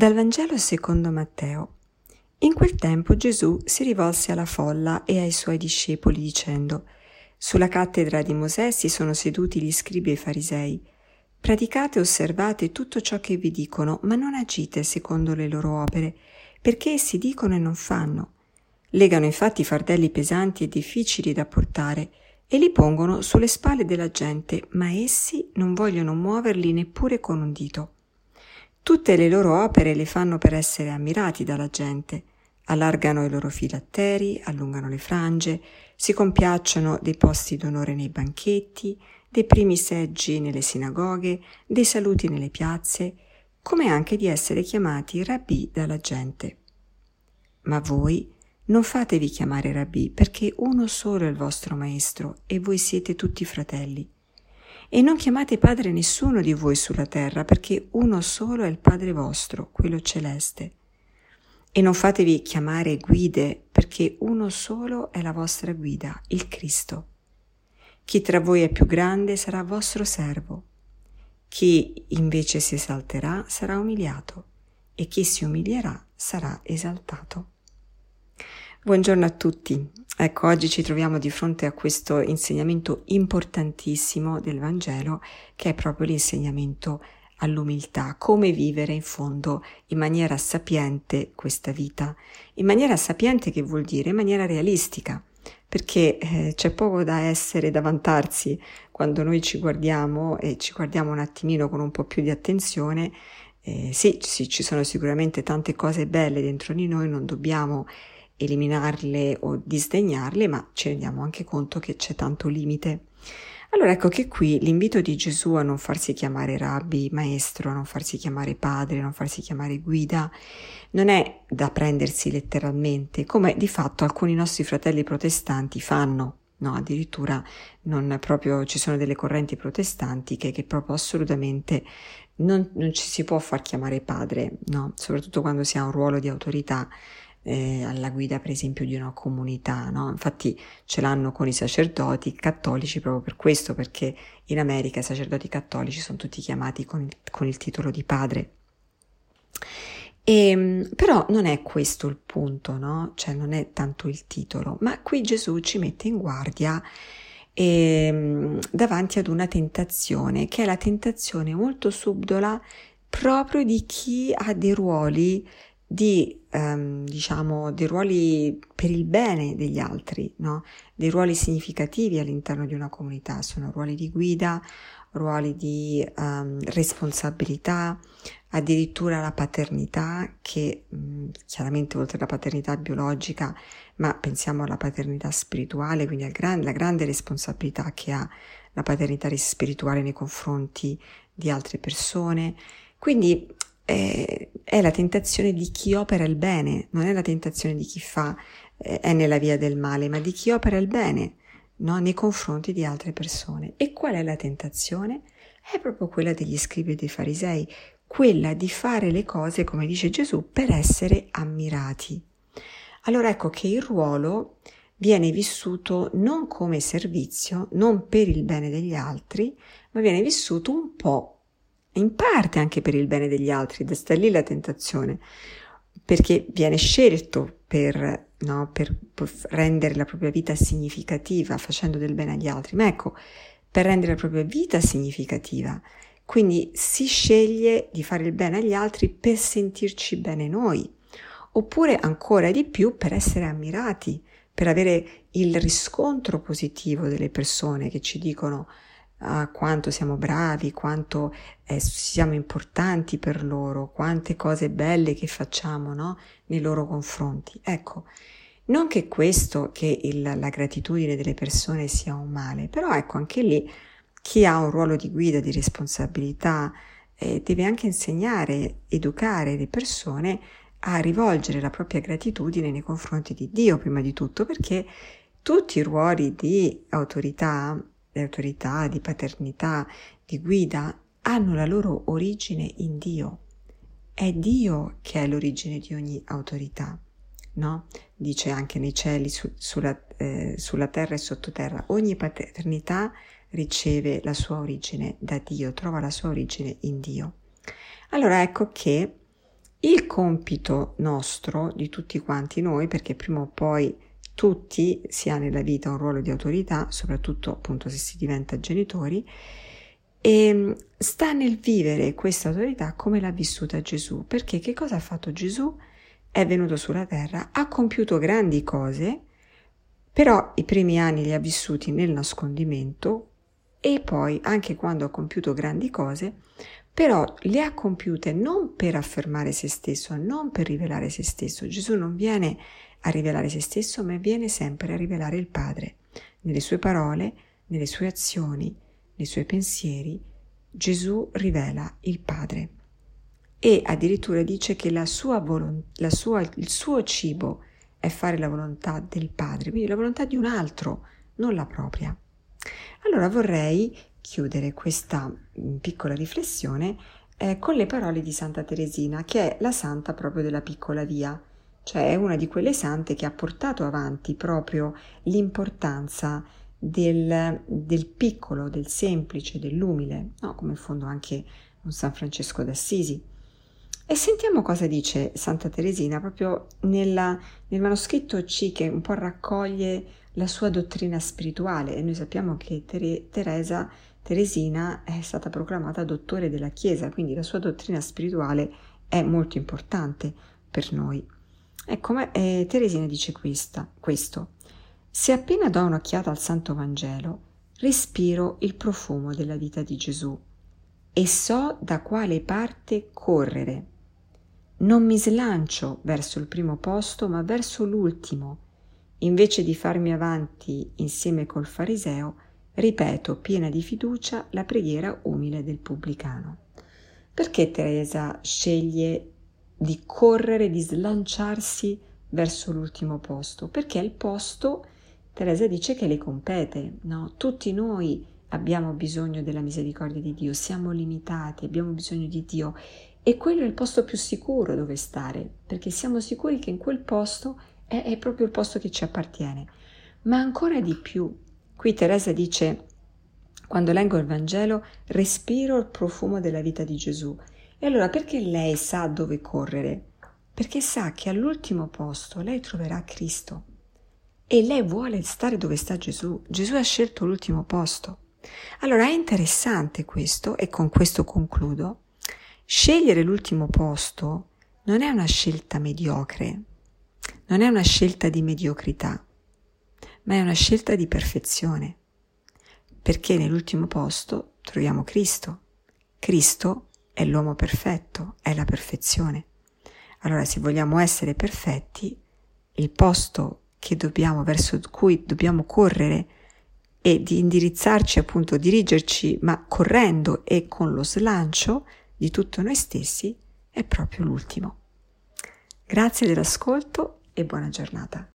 Dal Vangelo secondo Matteo. In quel tempo Gesù si rivolse alla folla e ai suoi discepoli dicendo, Sulla cattedra di Mosè si sono seduti gli scribi e i farisei. Praticate e osservate tutto ciò che vi dicono, ma non agite secondo le loro opere, perché essi dicono e non fanno. Legano infatti fardelli pesanti e difficili da portare e li pongono sulle spalle della gente, ma essi non vogliono muoverli neppure con un dito. Tutte le loro opere le fanno per essere ammirati dalla gente. Allargano i loro filatteri, allungano le frange, si compiacciono dei posti d'onore nei banchetti, dei primi seggi nelle sinagoghe, dei saluti nelle piazze, come anche di essere chiamati rabbì dalla gente. Ma voi non fatevi chiamare rabbì, perché uno solo è il vostro maestro e voi siete tutti fratelli. E non chiamate padre nessuno di voi sulla terra, perché uno solo è il Padre vostro, quello celeste. E non fatevi chiamare guide, perché uno solo è la vostra guida, il Cristo. Chi tra voi è più grande sarà vostro servo. Chi invece si esalterà sarà umiliato, e chi si umilierà sarà esaltato. Buongiorno a tutti. Ecco, oggi ci troviamo di fronte a questo insegnamento importantissimo del Vangelo, che è proprio l'insegnamento all'umiltà, come vivere in fondo in maniera sapiente questa vita, in maniera sapiente che vuol dire in maniera realistica, perché eh, c'è poco da essere, da vantarsi quando noi ci guardiamo e ci guardiamo un attimino con un po' più di attenzione. Eh, sì, sì, ci sono sicuramente tante cose belle dentro di noi, non dobbiamo eliminarle o disdegnarle, ma ci rendiamo anche conto che c'è tanto limite. Allora ecco che qui l'invito di Gesù a non farsi chiamare rabbi, maestro, a non farsi chiamare padre, a non farsi chiamare guida, non è da prendersi letteralmente, come di fatto alcuni nostri fratelli protestanti fanno. No, addirittura non proprio ci sono delle correnti protestanti che, che proprio assolutamente non, non, ci si può far chiamare padre, no? soprattutto quando si ha un ruolo di autorità eh, alla guida per esempio di una comunità, no? Infatti ce l'hanno con i sacerdoti cattolici proprio per questo, perché in America i sacerdoti cattolici sono tutti chiamati con il, con il titolo di padre. E, ehm, però non è questo il punto, no? Cioè non è tanto il titolo, ma qui Gesù ci mette in guardia eh, davanti ad una tentazione, che è la tentazione molto subdola proprio di chi ha dei ruoli di, ehm, diciamo, dei ruoli per il bene degli altri, no? dei ruoli significativi all'interno di una comunità, sono ruoli di guida, ruoli di um, responsabilità, addirittura la paternità che mh, mm, chiaramente oltre alla paternità biologica, ma pensiamo alla paternità spirituale, quindi alla gran, grande responsabilità che ha la paternità spirituale nei confronti di altre persone. Quindi eh, è la tentazione di chi opera il bene, non è la tentazione di chi fa, eh, è nella via del male, ma di chi opera il bene no? nei confronti di altre persone. E qual è la tentazione? È proprio quella degli scribi e dei farisei, quella di fare le cose, come dice Gesù, per essere ammirati. Allora ecco che il ruolo viene vissuto non come servizio, non per il bene degli altri, ma viene vissuto un po' in parte anche per il bene degli altri, ed sta lì la tentazione, perché viene scelto per, no, per rendere la propria vita significativa facendo del bene agli altri, ma ecco, per rendere la propria vita significativa. Quindi si sceglie di fare il bene agli altri per sentirci bene noi, oppure ancora di più per essere ammirati, per avere il riscontro positivo delle persone che ci dicono a quanto siamo bravi, quanto eh, siamo importanti per loro, quante cose belle che facciamo no? nei loro confronti. Ecco, non che questo, che il, la gratitudine delle persone sia un male, però ecco anche lì chi ha un ruolo di guida, di responsabilità, eh, deve anche insegnare, educare le persone a rivolgere la propria gratitudine nei confronti di Dio prima di tutto, perché tutti i ruoli di autorità le autorità di paternità, di guida, hanno la loro origine in Dio. È Dio che è l'origine di ogni autorità, no? Dice anche nei cieli, su, sulla, eh, sulla terra e sottoterra. Ogni paternità riceve la sua origine da Dio, trova la sua origine in Dio. Allora ecco che Il compito nostro, di tutti quanti noi, perché prima o poi tutti si ha nella vita un ruolo di autorità, soprattutto appunto se si diventa genitori, e sta nel vivere questa autorità come l'ha vissuta Gesù, perché che cosa ha fatto Gesù? È venuto sulla terra, ha compiuto grandi cose, però i primi anni li ha vissuti nel nascondimento e poi anche quando ha compiuto grandi cose, però le ha compiute non per affermare se stesso, non per rivelare se stesso. Gesù non viene a rivelare se stesso, ma viene sempre a rivelare il Padre. Nelle sue parole, nelle sue azioni, nei suoi pensieri, Gesù rivela il Padre. E addirittura dice che la sua volont- la sua, il suo cibo è fare la volontà del Padre, quindi la volontà di un altro, non la propria. Allora vorrei chiudere questa mm, piccola riflessione eh, con le parole di Santa Teresina, che è la santa proprio della piccola via, cioè è una di quelle sante che ha portato avanti proprio l'importanza del, del piccolo, del semplice, dell'umile, no? come in fondo anche un San Francesco d'Assisi. E sentiamo cosa dice Santa Teresina proprio nella, nel manoscritto C che un po' raccoglie la sua dottrina spirituale e noi sappiamo che Tere, Teresa Teresina è stata proclamata dottore della Chiesa, quindi la sua dottrina spirituale è molto importante per noi. Ecco, eh, Teresina dice questa, questo. Se appena do un'occhiata al Santo Vangelo, respiro il profumo della vita di Gesù e so da quale parte correre. Non mi slancio verso il primo posto, ma verso l'ultimo. Invece di farmi avanti insieme col fariseo, ripeto piena di fiducia la preghiera umile del pubblicano. Perché Teresa sceglie di correre, di slanciarsi verso l'ultimo posto? Perché è il posto, Teresa dice che le compete, no? Tutti noi abbiamo bisogno della misericordia di Dio, siamo limitati, abbiamo bisogno di Dio e quello è il posto più sicuro dove stare, perché siamo sicuri che in quel posto è, è proprio il posto che ci appartiene. Ma ancora di più, Qui Teresa dice, quando leggo il Vangelo, respiro il profumo della vita di Gesù. E allora perché lei sa dove correre? Perché sa che all'ultimo posto lei troverà Cristo. E lei vuole stare dove sta Gesù. Gesù ha scelto l'ultimo posto. Allora è interessante questo, e con questo concludo. Scegliere l'ultimo posto non è una scelta mediocre, non è una scelta di mediocrità ma è una scelta di perfezione, perché nell'ultimo posto troviamo Cristo. Cristo è l'uomo perfetto, è la perfezione. Allora, se vogliamo essere perfetti, il posto che dobbiamo, verso cui dobbiamo correre e di indirizzarci, appunto, dirigerci, ma correndo e con lo slancio di tutto noi stessi, è proprio l'ultimo. Grazie dell'ascolto e buona giornata.